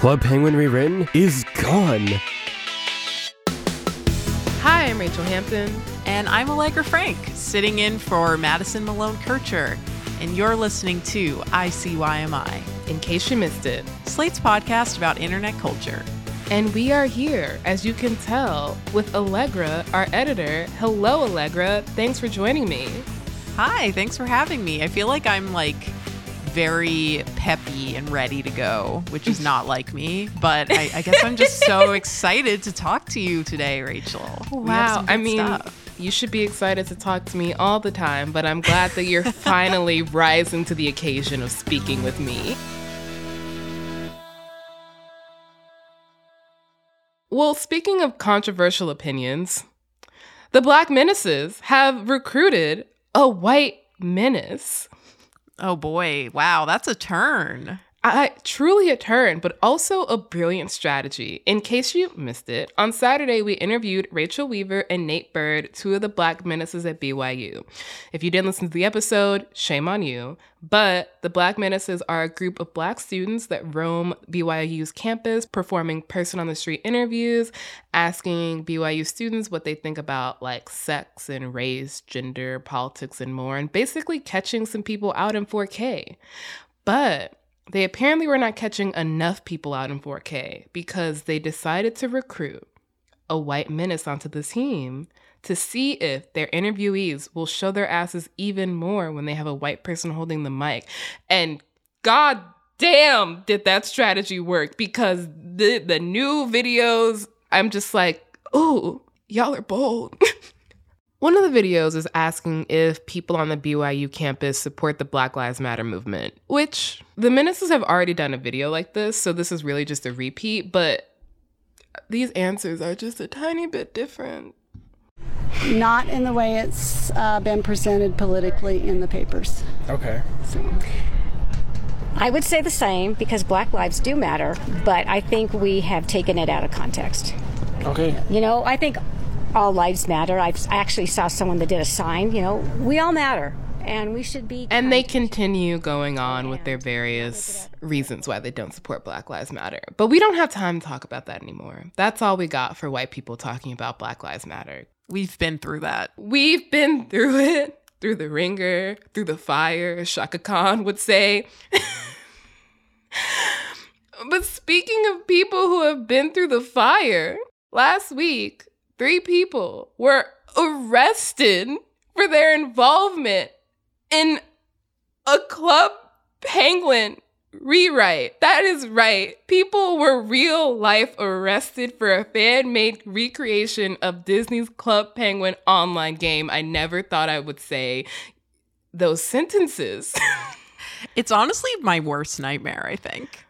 Club Penguin Rewritten is gone. Hi, I'm Rachel Hampton. And I'm Allegra Frank, sitting in for Madison Malone Kircher. And you're listening to ICYMI, In case you missed it. Slate's podcast about internet culture. And we are here, as you can tell, with Allegra, our editor. Hello, Allegra. Thanks for joining me. Hi, thanks for having me. I feel like I'm like very peppy and ready to go, which is not like me. But I, I guess I'm just so excited to talk to you today, Rachel. Wow. I mean, stuff. you should be excited to talk to me all the time, but I'm glad that you're finally rising to the occasion of speaking with me. Well, speaking of controversial opinions, the Black Menaces have recruited a white menace. Oh boy, wow, that's a turn. I truly a turn, but also a brilliant strategy. In case you missed it, on Saturday we interviewed Rachel Weaver and Nate Bird, two of the Black Menaces at BYU. If you didn't listen to the episode, shame on you. But the Black Menaces are a group of Black students that roam BYU's campus, performing person on the street interviews, asking BYU students what they think about like sex and race, gender, politics, and more, and basically catching some people out in 4K. But they apparently were not catching enough people out in 4K because they decided to recruit a white menace onto the team to see if their interviewees will show their asses even more when they have a white person holding the mic. And god damn, did that strategy work because the the new videos, I'm just like, "Oh, y'all are bold." One of the videos is asking if people on the BYU campus support the Black Lives Matter movement, which the Menaces have already done a video like this, so this is really just a repeat, but these answers are just a tiny bit different. not in the way it's uh, been presented politically in the papers. Okay. I would say the same because black lives do matter, but I think we have taken it out of context. Okay. You know, I think all lives matter. I've, I actually saw someone that did a sign, you know, we all matter and we should be. And they continue going on with their various reasons why they don't support Black Lives Matter. But we don't have time to talk about that anymore. That's all we got for white people talking about Black Lives Matter. We've been through that. We've been through it, through the wringer, through the fire, Chaka Khan would say. but speaking of people who have been through the fire, last week, three people were arrested for their involvement in a Club Penguin rewrite. That is right. People were real life arrested for a fan made recreation of Disney's Club Penguin online game. I never thought I would say those sentences. It's honestly my worst nightmare, I think.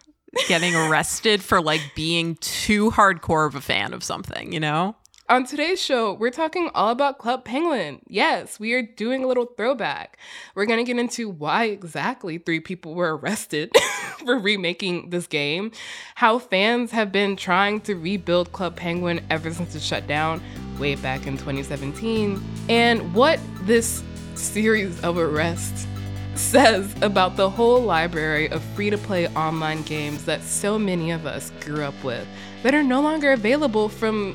Getting arrested for like being too hardcore of a fan of something, you know? On today's show, we're talking all about Club Penguin. Yes, we are doing a little throwback. We're going to get into why exactly three people were arrested for remaking this game, how fans have been trying to rebuild Club Penguin ever since it shut down way back in 2017, and what this series of arrests says about the whole library of free to play online games that so many of us grew up with that are no longer available from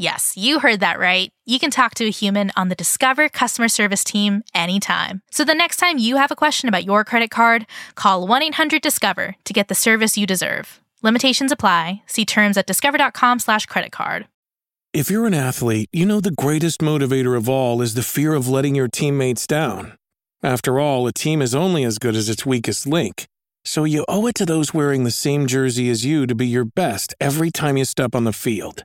Yes, you heard that right. You can talk to a human on the Discover customer service team anytime. So the next time you have a question about your credit card, call 1 800 Discover to get the service you deserve. Limitations apply. See terms at discover.com/slash credit card. If you're an athlete, you know the greatest motivator of all is the fear of letting your teammates down. After all, a team is only as good as its weakest link. So you owe it to those wearing the same jersey as you to be your best every time you step on the field.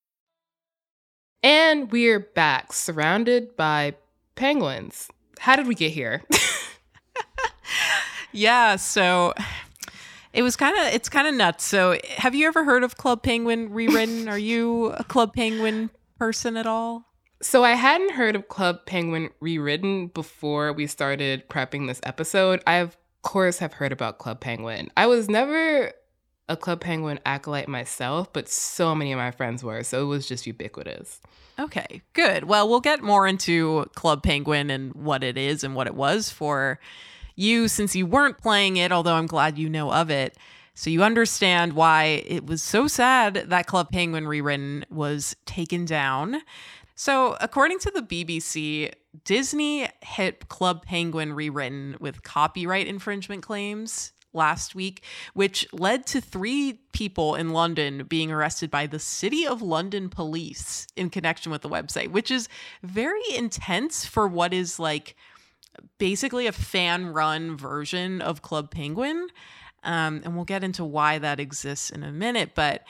And we're back, surrounded by penguins. How did we get here? yeah, so it was kind of it's kind of nuts. So, have you ever heard of Club Penguin rewritten? Are you a Club Penguin person at all? So, I hadn't heard of Club Penguin rewritten before we started prepping this episode. I of course have heard about Club Penguin. I was never a Club Penguin acolyte myself, but so many of my friends were, so it was just ubiquitous. Okay, good. Well, we'll get more into Club Penguin and what it is and what it was for you since you weren't playing it, although I'm glad you know of it. So you understand why it was so sad that Club Penguin rewritten was taken down. So, according to the BBC, Disney hit Club Penguin rewritten with copyright infringement claims last week, which led to three people in London being arrested by the City of London police in connection with the website, which is very intense for what is like basically a fan run version of Club Penguin. Um, and we'll get into why that exists in a minute. But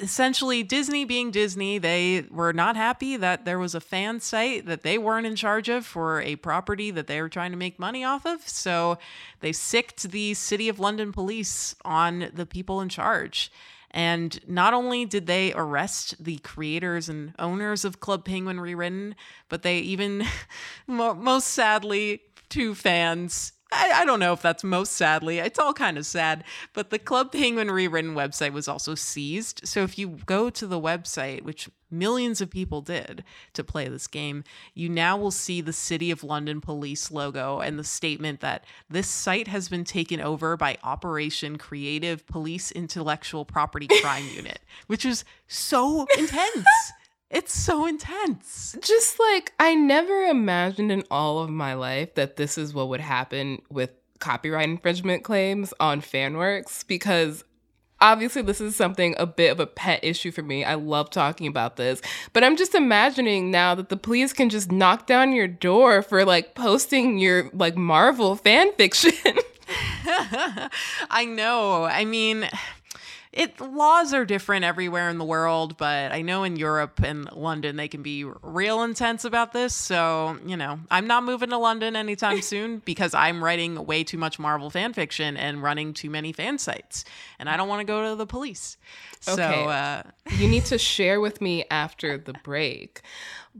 essentially Disney being Disney, they were not happy that there was a fan site that they weren't in charge of for a property that they were trying to make money off of. So they sicked the City of London police on the people in charge. And not only did they arrest the creators and owners of Club Penguin Rewritten, but they even, most sadly, two fans I, I, don't know if that's most sadly. It's all kind of sad. But the Club Penguin rewritten website was also seized. So if you go to the website, which millions of people did to play this game, you now will see the City of London police logo and the statement that this site has been taken over by Operation Creative Police Intellectual Property Crime Unit, which is so intense. It's so intense. Just like I never imagined in all of my life that this is what would happen with copyright infringement claims on Fanworks because obviously this is something a bit of a pet issue for me. I love talking about this, but I'm just imagining now that the police can just knock down your door for like posting your like Marvel fan fiction. I know. I mean, it laws are different everywhere in the world, but I know in Europe and London they can be real intense about this. So, you know, I'm not moving to London anytime soon because I'm writing way too much Marvel fan fiction and running too many fan sites. And I don't want to go to the police. Okay. So, uh, you need to share with me after the break.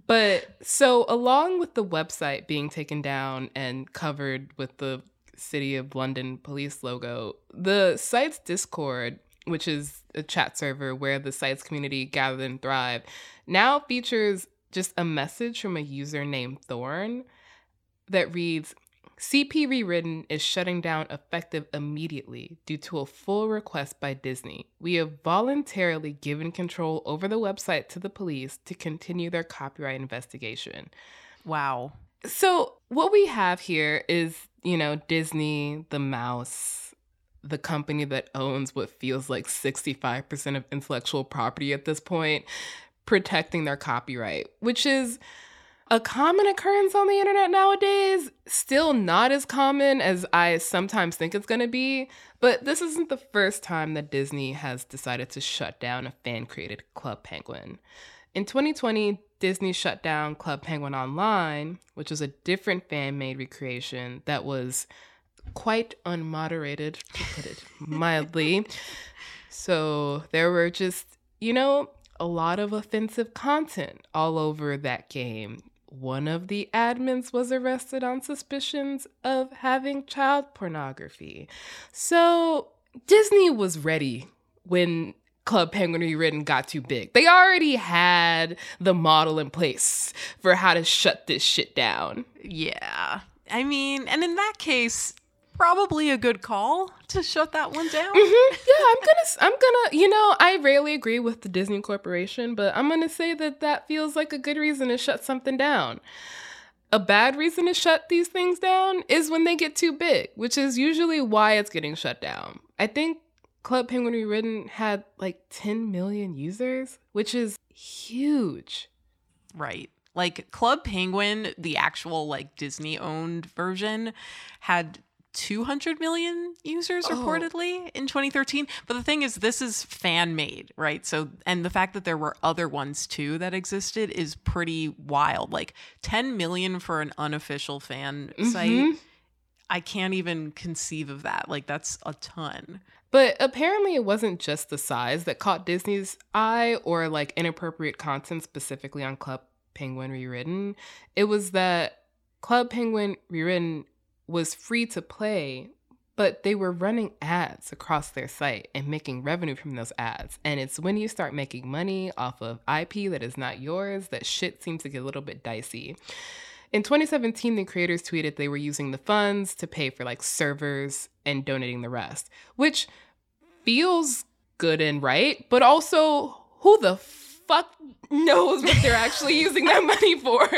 But so, along with the website being taken down and covered with the City of London police logo, the site's Discord which is a chat server where the site's community gathered and thrive, now features just a message from a user named Thorn that reads CP Rewritten is shutting down effective immediately due to a full request by Disney. We have voluntarily given control over the website to the police to continue their copyright investigation. Wow. So, what we have here is, you know, Disney, the mouse, the company that owns what feels like 65% of intellectual property at this point protecting their copyright, which is a common occurrence on the internet nowadays. Still not as common as I sometimes think it's to be, but this isn't the first time that Disney has decided to shut down a fan created Club Penguin. In 2020, Disney shut down Club Penguin Online, which was a different fan made recreation that was quite unmoderated, to put it mildly. So there were just, you know, a lot of offensive content all over that game. One of the admins was arrested on suspicions of having child pornography. So Disney was ready when Club Penguin Rewritten got too big. They already had the model in place for how to shut this shit down. Yeah. I mean, and in that case, probably a good call to shut that one down. Mm-hmm. Yeah, I'm gonna, I'm gonna, you know, I rarely agree with the Disney Corporation, but I'm gonna say that that feels like a good reason to shut something down. A bad reason to shut these things down is when they get too big, which is usually why it's getting shut down. I think Club Penguin Rewritten had like 10 million users, which is huge. Right. Like Club Penguin, the actual like Disney owned version, had 200 million users Oh. reportedly in 2013. But the thing is, this is fan made, right? So, and the fact that there were other ones too that existed is pretty wild. Like 10 million for an unofficial fan site. Mhm. I can't even conceive of that. Like, that's a ton. But apparently, it wasn't just the size that caught Disney's eye or like inappropriate content specifically on Club Penguin Rewritten. It was that Club Penguin Rewritten was free to play, but they were running ads across their site and making revenue from those ads. And it's when you start making money off of IP that is not yours that shit seems to get a little bit dicey. In 2017, the creators tweeted they were using the funds to pay for like servers and donating the rest, which feels good and right, but also who the fuck knows what they're actually using that money for?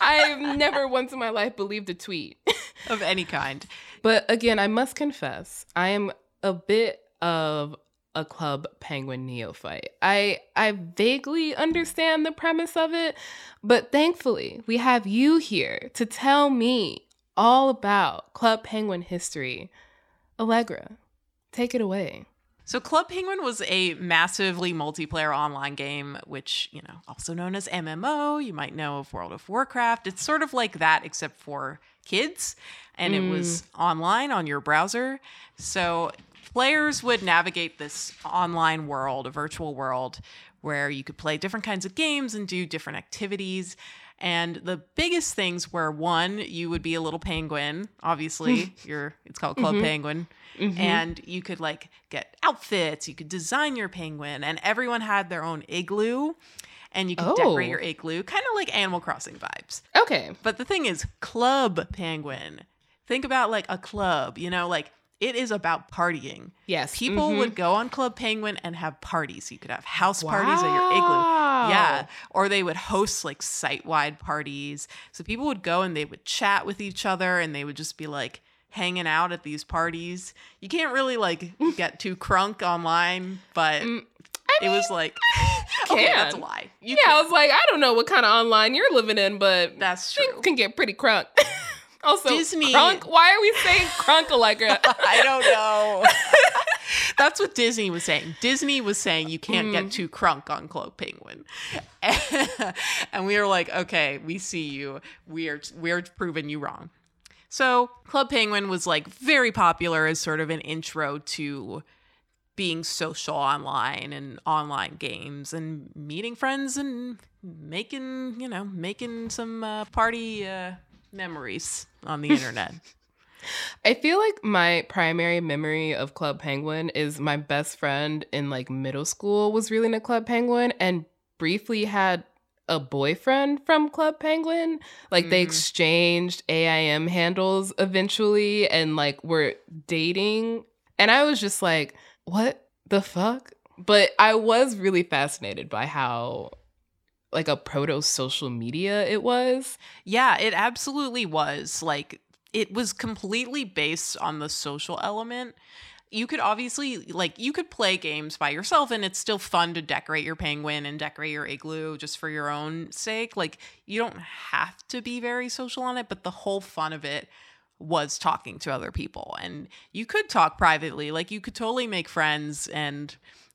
I've never once in my life believed a tweet. Of any kind. But again, I must confess, I am a bit of a Club Penguin neophyte. I I vaguely understand the premise of it, but thankfully, we have you here to tell me all about Club Penguin history. Allegra, take it away. So Club Penguin was a massively multiplayer online game, which, you know, also known as MMO. You might know of World of Warcraft. It's sort of like that, except for kids. And it was mm. online on your browser. So players would navigate this online world, a virtual world, where you could play different kinds of games and do different activities. And the biggest things were one, you would be a little penguin. Obviously, you're it's called Club Mhm. Penguin. Mhm. And you could like get outfits, you could design your penguin, and everyone had their own igloo. And you could decorate Oh. your igloo, kind of like Animal Crossing vibes. Okay. But the thing is, Club Penguin. Think about like a club, you know, like it is about partying. Yes. People mhm. would go on Club Penguin and have parties. You could have house parties at your igloo. Yeah. Or they would host like site wide parties. So people would go and they would chat with each other and they would just be like hanging out at these parties. You can't really like get too crunk online, but it was like, okay, that's a lie. You yeah, I was like, I don't know what kind of online you're living in, but That's things true. can get pretty crunk. Also, Disney- crunk. Why are we saying crunk, Allegra? I don't know. That's what Disney was saying. Disney was saying you can't Mm. get too crunk on Club Penguin. and we were like, okay, we see you. We're we're proving you wrong. So Club Penguin was like very popular as sort of an intro to being social online and online games and meeting friends and making, you know, making some uh, party uh, memories on the internet. I feel like my primary memory of Club Penguin is my best friend in like middle school was really into Club Penguin and briefly had a boyfriend from Club Penguin. Like they Mhm. exchanged AIM handles eventually and like were dating. And I was just like, what the fuck? But I was really fascinated by how like a proto social media it was. Yeah, it absolutely was. Like, it was completely based on the social element. You could obviously, like, you could play games by yourself, and it's still fun to decorate your penguin and decorate your igloo just for your own sake. Like, you don't have to be very social on it, but the whole fun of it was talking to other people. And you could talk privately, like you could totally make friends and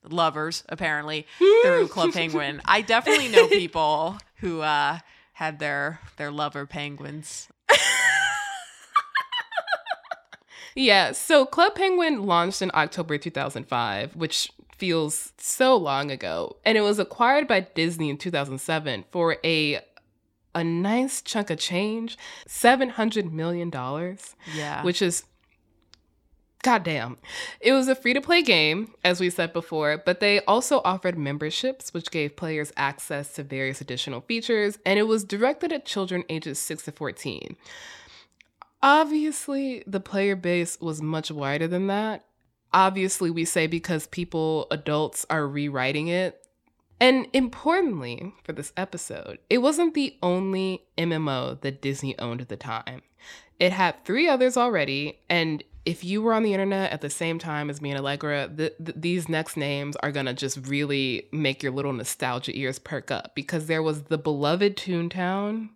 lovers apparently through Club Penguin. I definitely know people who uh had their their lover penguins. Yeah, so Club Penguin launched in October 2005, which feels so long ago, and it was acquired by Disney in 2007 for a a nice chunk of change, 700 million dollars. Yeah. Which is goddamn. It was a free-to-play game as we said before, but they also offered memberships which gave players access to various additional features, and it was directed at children ages 6 to 14. Obviously, the player base was much wider than that. Obviously, we say because people, adults, are rewriting it. And importantly, for this episode, it wasn't the only MMO that Disney owned at the time. It had three others already, and if you were on the internet at the same time as me and Allegra, th- th- these next names are gonna just really make your little nostalgia ears perk up because there was the beloved Toontown,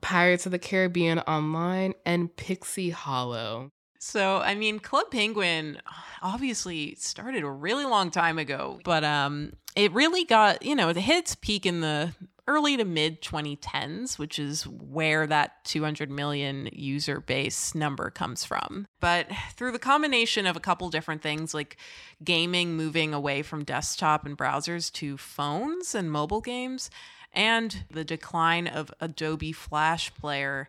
Pirates of the Caribbean Online, and Pixie Hollow. So, I mean, Club Penguin obviously started a really long time ago, but um it really got, you know, it hit its peak in the early to mid 2010s, which is where that 200 million user base number comes from. But through the combination of a couple different things like gaming moving away from desktop and browsers to phones and mobile games, and the decline of Adobe Flash Player,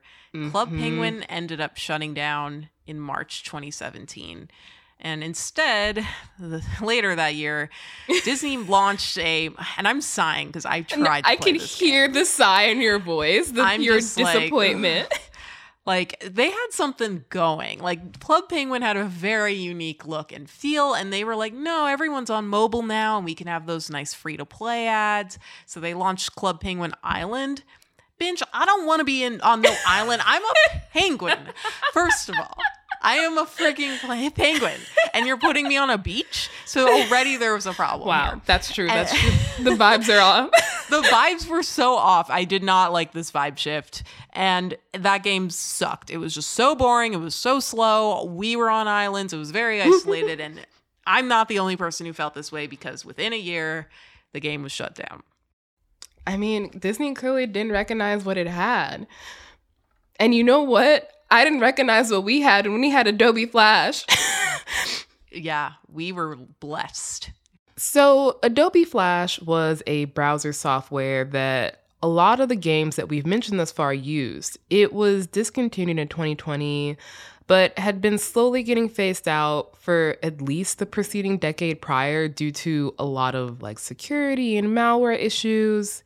Club Mhm. Penguin ended up shutting down in March 2017. And instead, the, later that year, Disney launched a, and I'm sighing because I tried. To I can hear the sigh in your voice, the, I'm your just like, disappointment. like they had something going. Like Club Penguin had a very unique look and feel, and they were like, no, everyone's on mobile now, and we can have those nice free to play ads. So they launched Club Penguin Island. Binge, I don't want to be in on no island. I'm a penguin. First of all, I am a freaking penguin, and you're putting me on a beach. So already there was a problem. Wow, here. that's true. That's And- true. The vibes are off. the vibes were so off. I did not like this vibe shift. And that game sucked. It was just so boring. It was so slow. We were on islands. It was very isolated. and I'm not the only person who felt this way because within a year, the game was shut down. I mean, Disney clearly didn't recognize what it had. And you know what? I didn't recognize what we had when we had Adobe Flash. Yeah, we were blessed. So, Adobe Flash was a browser software that a lot of the games that we've mentioned thus far used. It was discontinued in 2020, but had been slowly getting phased out for at least the preceding decade prior due to a lot of like security and malware issues.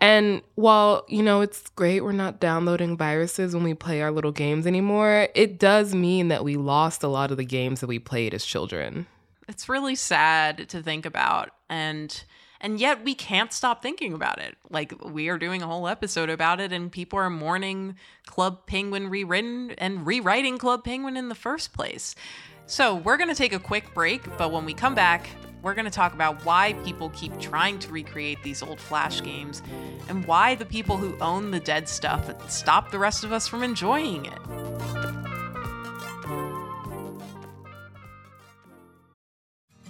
And while, you know, it's great we're not downloading viruses when we play our little games anymore, it does mean that we lost a lot of the games that we played as children. It's really sad to think about. And and yet we can't stop thinking about it. Like we are doing a whole episode about it and people are mourning Club Penguin rewritten and rewriting Club Penguin in the first place. So, we're going to take a quick break, but when we come back, we're going to talk about why people keep trying to recreate these old Flash games and why the people who own the dead stuff stop the rest of us from enjoying it.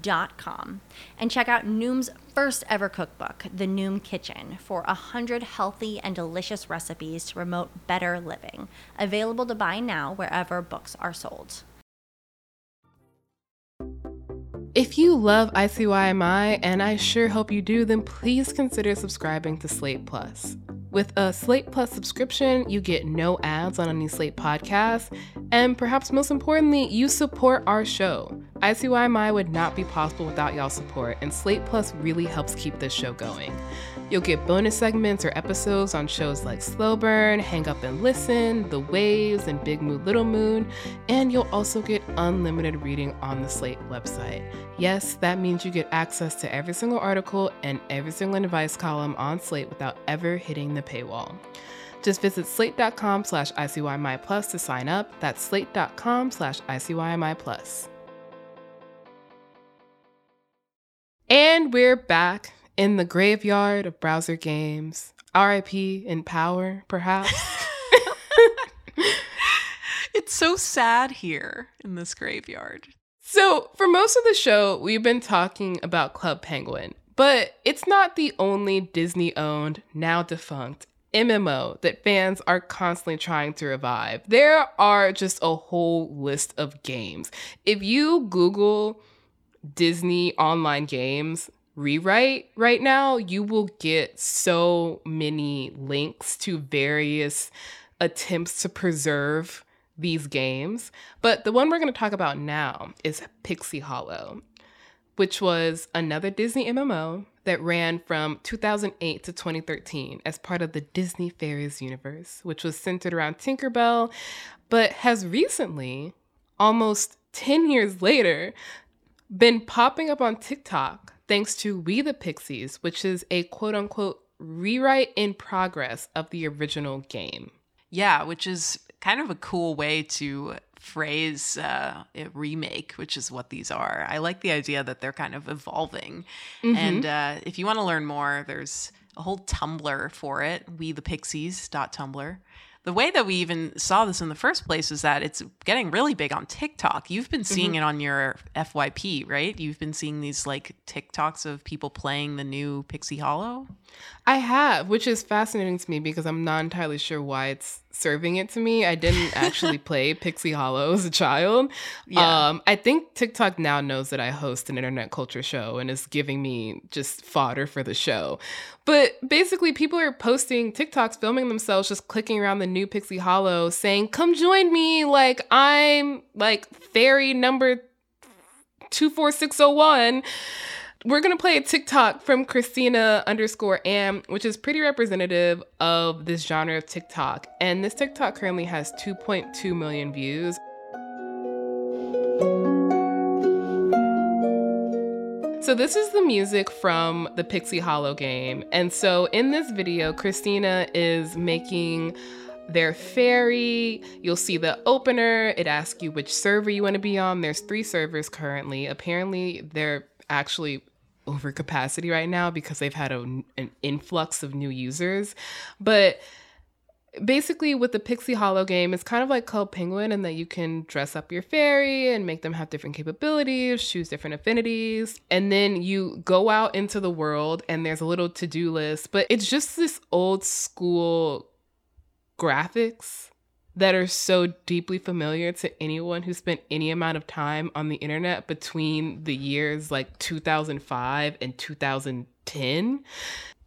Dot com and check out Noom's first ever cookbook, The Noom Kitchen, for a hundred healthy and delicious recipes to promote better living. Available to buy now wherever books are sold. If you love ICYMI, and I sure hope you do, then please consider subscribing to Slate Plus. With a Slate Plus subscription, you get no ads on any Slate podcast, and perhaps most importantly, you support our show. ICYMI would not be possible without y'all support, and Slate Plus really helps keep this show going. You'll get bonus segments or episodes on shows like Slow Burn, Hang Up and Listen, The Waves, and Big Mood Little Mood, and you'll also get unlimited reading on the Slate website. Yes, that means you get access to every single article and every single advice column on Slate without ever hitting the paywall. Just visit slate.com slash ICYMI plus to sign up. That's slate.com slash ICYMI plus. And we're back in the graveyard of browser games. RIP in power, perhaps. it's so sad here in this graveyard. So, for most of the show, we've been talking about Club Penguin, but it's not the only Disney owned, now defunct MMO that fans are constantly trying to revive. There are just a whole list of games. If you Google Disney online games, rewrite right now, you will get so many links to various attempts to preserve these games. But the one we're going to talk about now is Pixie Hollow, which was another Disney MMO that ran from 2008 to 2013 as part of the Disney Fairies universe, which was centered around Tinkerbell, but has recently, almost 10 years later, been popping up on TikTok thanks to We the Pixies, which is a quote unquote rewrite in progress of the original game. Yeah, which is kind of a cool way to phrase uh, a remake, which is what these are. I like the idea that they're kind of evolving. Mm-hmm. And uh, if you want to learn more, there's a whole Tumblr for it, we the pixies.tumblr the way that we even saw this in the first place is that it's getting really big on TikTok. You've been seeing mm-hmm. it on your FYP, right? You've been seeing these like TikToks of people playing the new Pixie Hollow. I have, which is fascinating to me because I'm not entirely sure why it's serving it to me. I didn't actually play Pixie Hollow as a child. Yeah. Um, I think TikTok now knows that I host an internet culture show and is giving me just fodder for the show. But basically, people are posting TikToks, filming themselves, just clicking around the new Pixie Hollow, saying, Come join me. Like, I'm like fairy number 24601 we're gonna play a TikTok from Christina underscore Am, which is pretty representative of this genre of TikTok. And this TikTok currently has 2.2 million views. So this is the music from the Pixie Hollow game. And so in this video, Christina is making their fairy. You'll see the opener. It asks you which server you want to be on. There's three servers currently. Apparently, they're actually over capacity right now because they've had a, an influx of new users. But basically with the Pixie Hollow game, it's kind of like Club Penguin in that you can dress up your fairy and make them have different capabilities, choose different affinities, and then you go out into the world and there's a little to-do list, but it's just this old school graphics that are so deeply familiar to anyone who spent any amount of time on the internet between the years like 2005 and 2010.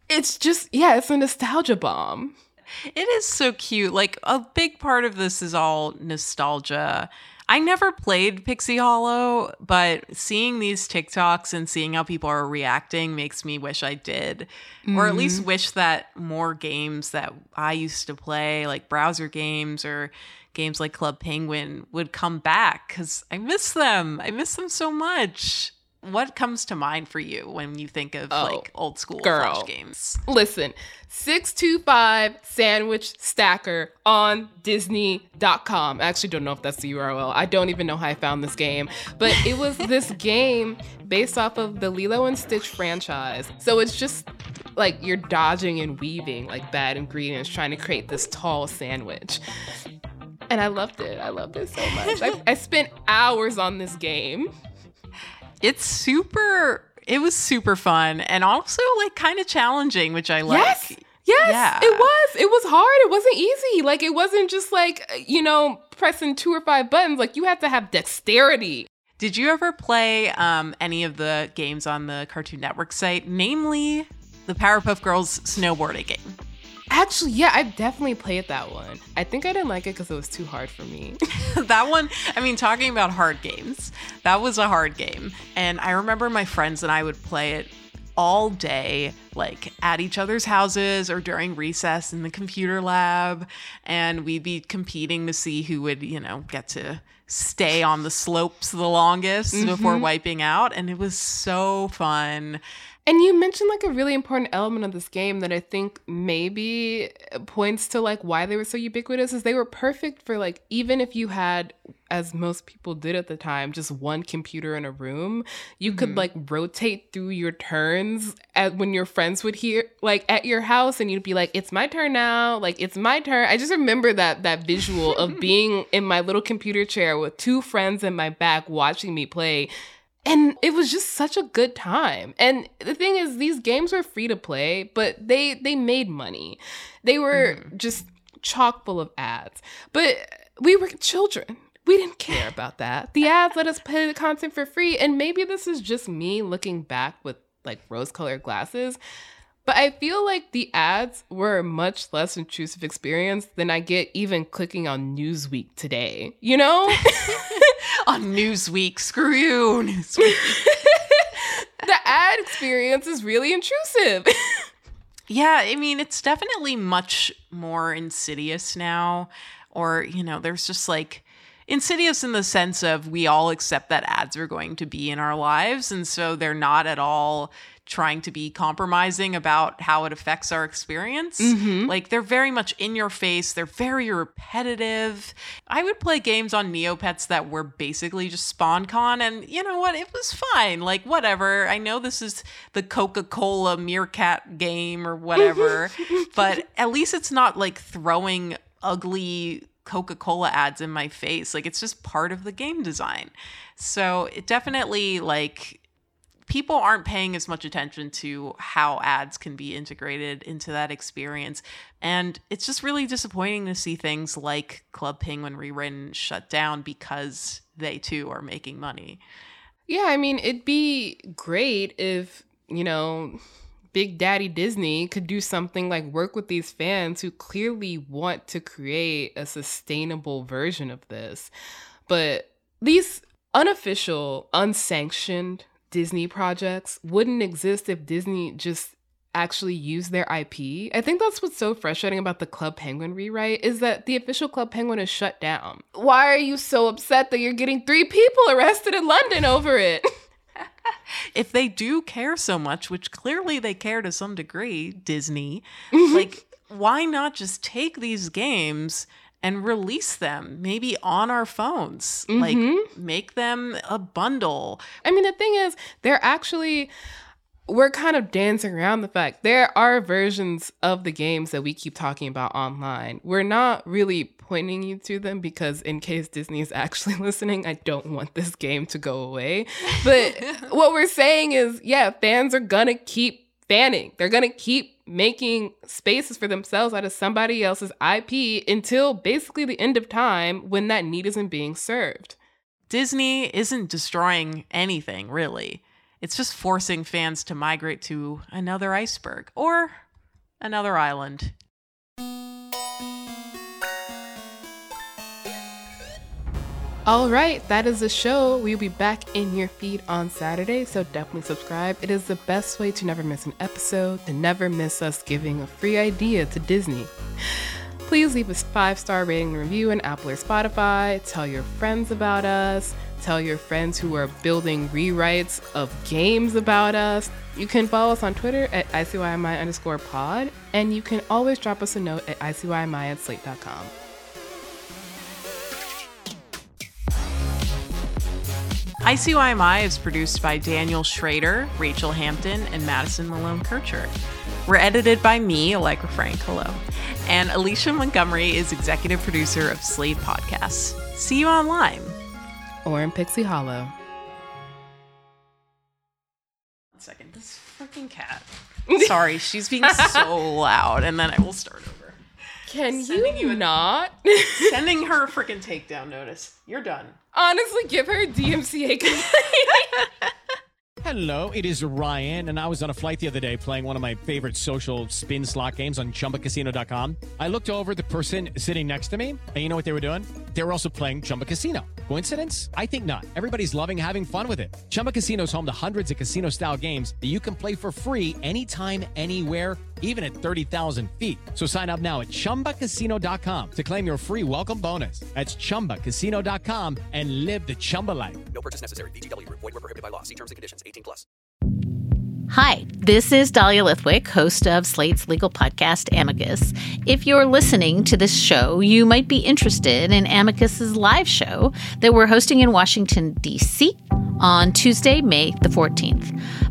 It's just, yeah, it's a nostalgia bomb. It is so cute. Like, a big part of this is all nostalgia I never played Pixie Hollow, but seeing these TikToks and seeing how people are reacting makes me wish I did. Mm-hmm. Or at least mm-hmm. wish that more games that I used to play, like browser games or games like Club Penguin, would come back because I miss them. I miss them so much. What comes to mind for you when you think of Oh, like old school girl. flash games? Listen, 625 Sandwich Stacker on Disney.com. I actually don't know if that's the URL. I don't even know how I found this game, but it was this game based off of the Lilo and Stitch franchise. So it's just like you're dodging and weaving like bad ingredients trying to create this tall sandwich. And I loved it. I loved it so much. I, I spent hours on this game. It's super. It was super fun and also like kind of challenging, which I like. Yes. Yes, Yeah. it was. It was hard. It wasn't easy. Like it wasn't just like, you know, pressing two or five buttons. Like you had to have dexterity. Did you ever play um, any of the games on the Cartoon Network site, namely the Powerpuff Girls snowboarding game? Actually, yeah, I definitely played that one. I think I didn't like it because it was too hard for me. that one, I mean, talking about hard games, that was a hard game. And I remember my friends and I would play it all day, like at each other's houses or during recess in the computer lab. And we'd be competing to see who would, you know, get to stay on the slopes the longest before Mhm. wiping out. And it was so fun. And you mentioned like a really important element of this game that I think maybe points to like why they were so ubiquitous is they were perfect for like even if you had as most people did at the time just one computer in a room you could Mhm. like rotate through your turns at when your friends would hear like at your house and you'd be like it's my turn now like it's my turn I just remember that that visual of being in my little computer chair with two friends in my back watching me play and it was just such a good time. And the thing is these games were free to play, but they they made money. They were mm-hmm. just chock full of ads. But we were children. We didn't care about that. The ads let us play the content for free, and maybe this is just me looking back with like rose-colored glasses. But I feel like the ads were a much less intrusive experience than I get even clicking on Newsweek today. You know? on Newsweek, screw you, Newsweek. the ad experience is really intrusive. Yeah, I mean, it's definitely much more insidious now. Or, you know, there's just like insidious in the sense of we all accept that ads are going to be in our lives. And so they're not at all trying to be compromising about how it affects our experience. Mhm. Like they're very much in your face, they're very repetitive. I would play games on Neopets that were basically just sponcon, and you know what? It was fine. Like, whatever. I know this is the Coca Cola Meerkat game or whatever, but at least it's not like throwing ugly Coca Cola ads in my face. Like, it's just part of the game design. So, it definitely, like, people aren't paying as much attention to how ads can be integrated into that experience. And it's just really disappointing to see things like Club Penguin Rewritten shut down because they too are making money. Yeah, I mean, it'd be great if, you know, Big Daddy Disney could do something like work with these fans who clearly want to create a sustainable version of this. But these unofficial, unsanctioned Disney projects wouldn't exist if Disney just actually used their IP. I think that's what's so frustrating about the Club Penguin rewrite is that the official Club Penguin is shut down. Why are you so upset that you're getting three people arrested in London over it? If they do care so much, which clearly they care to some degree, Disney, mm-hmm. like, why not just take these games and release them maybe on our phones? Like, mm-hmm. make them a bundle. I mean, the thing is, they're actually we're kind of dancing around the fact there are versions of the games that we keep talking about online. We're not really pointing you to them because in case Disney is actually listening, I don't want this game to go away. But what we're saying is, yeah, fans are gonna keep fanning. They're gonna keep making spaces for themselves out of somebody else's IP until basically the end of time when that need isn't being served. Disney isn't destroying anything, really. It's just forcing fans to migrate to another iceberg or another island. All right, that is the show. We'll be back in your feed on Saturday, so definitely subscribe. It is the best way to never miss an episode, to never miss us giving a free idea to Disney. Please leave us five star rating and review on Apple or Spotify. Tell your friends about us. Tell your friends who are building rewrites of games about us. You can follow us on Twitter at ICYMI underscore pod, and you can always drop us a note at ICYMI at slate.com. ICYMI is produced by Daniel Schroeder, Rachel Hampton, and Madison Malone Kircher. We're edited by me, Allegra Frank, hello. And Alicia Montgomery is executive producer of Slate Podcasts. See you online. Or in Pixie Hollow. One second, this freaking cat. Sorry, she's being so loud, and then I will start over. Can Sending you, you a- not? Sending her a freaking takedown notice. You're done. Honestly, give her a DMCA complaint. Hello, it is Ryan, and I was on a flight the other day playing one of my favorite social spin slot games on chumbacasino.com. I looked over at the person sitting next to me, and you know what they were doing? They were also playing Chumba Casino. Coincidence? I think not. Everybody's loving having fun with it. Chumba Casino is home to hundreds of casino style games that you can play for free anytime, anywhere, even at 30,000 feet. So sign up now at chumbacasino.com to claim your free welcome bonus. That's chumbacasino.com and live the Chumba life. No purchase necessary. VGW Group. Void were prohibited by law. See terms and conditions. 18 plus. Hi, this is Dahlia Lithwick, host of Slate's legal podcast, Amicus. If you're listening to this show, you might be interested in Amicus's live show that we're hosting in Washington, D.C. on Tuesday, May the 14th.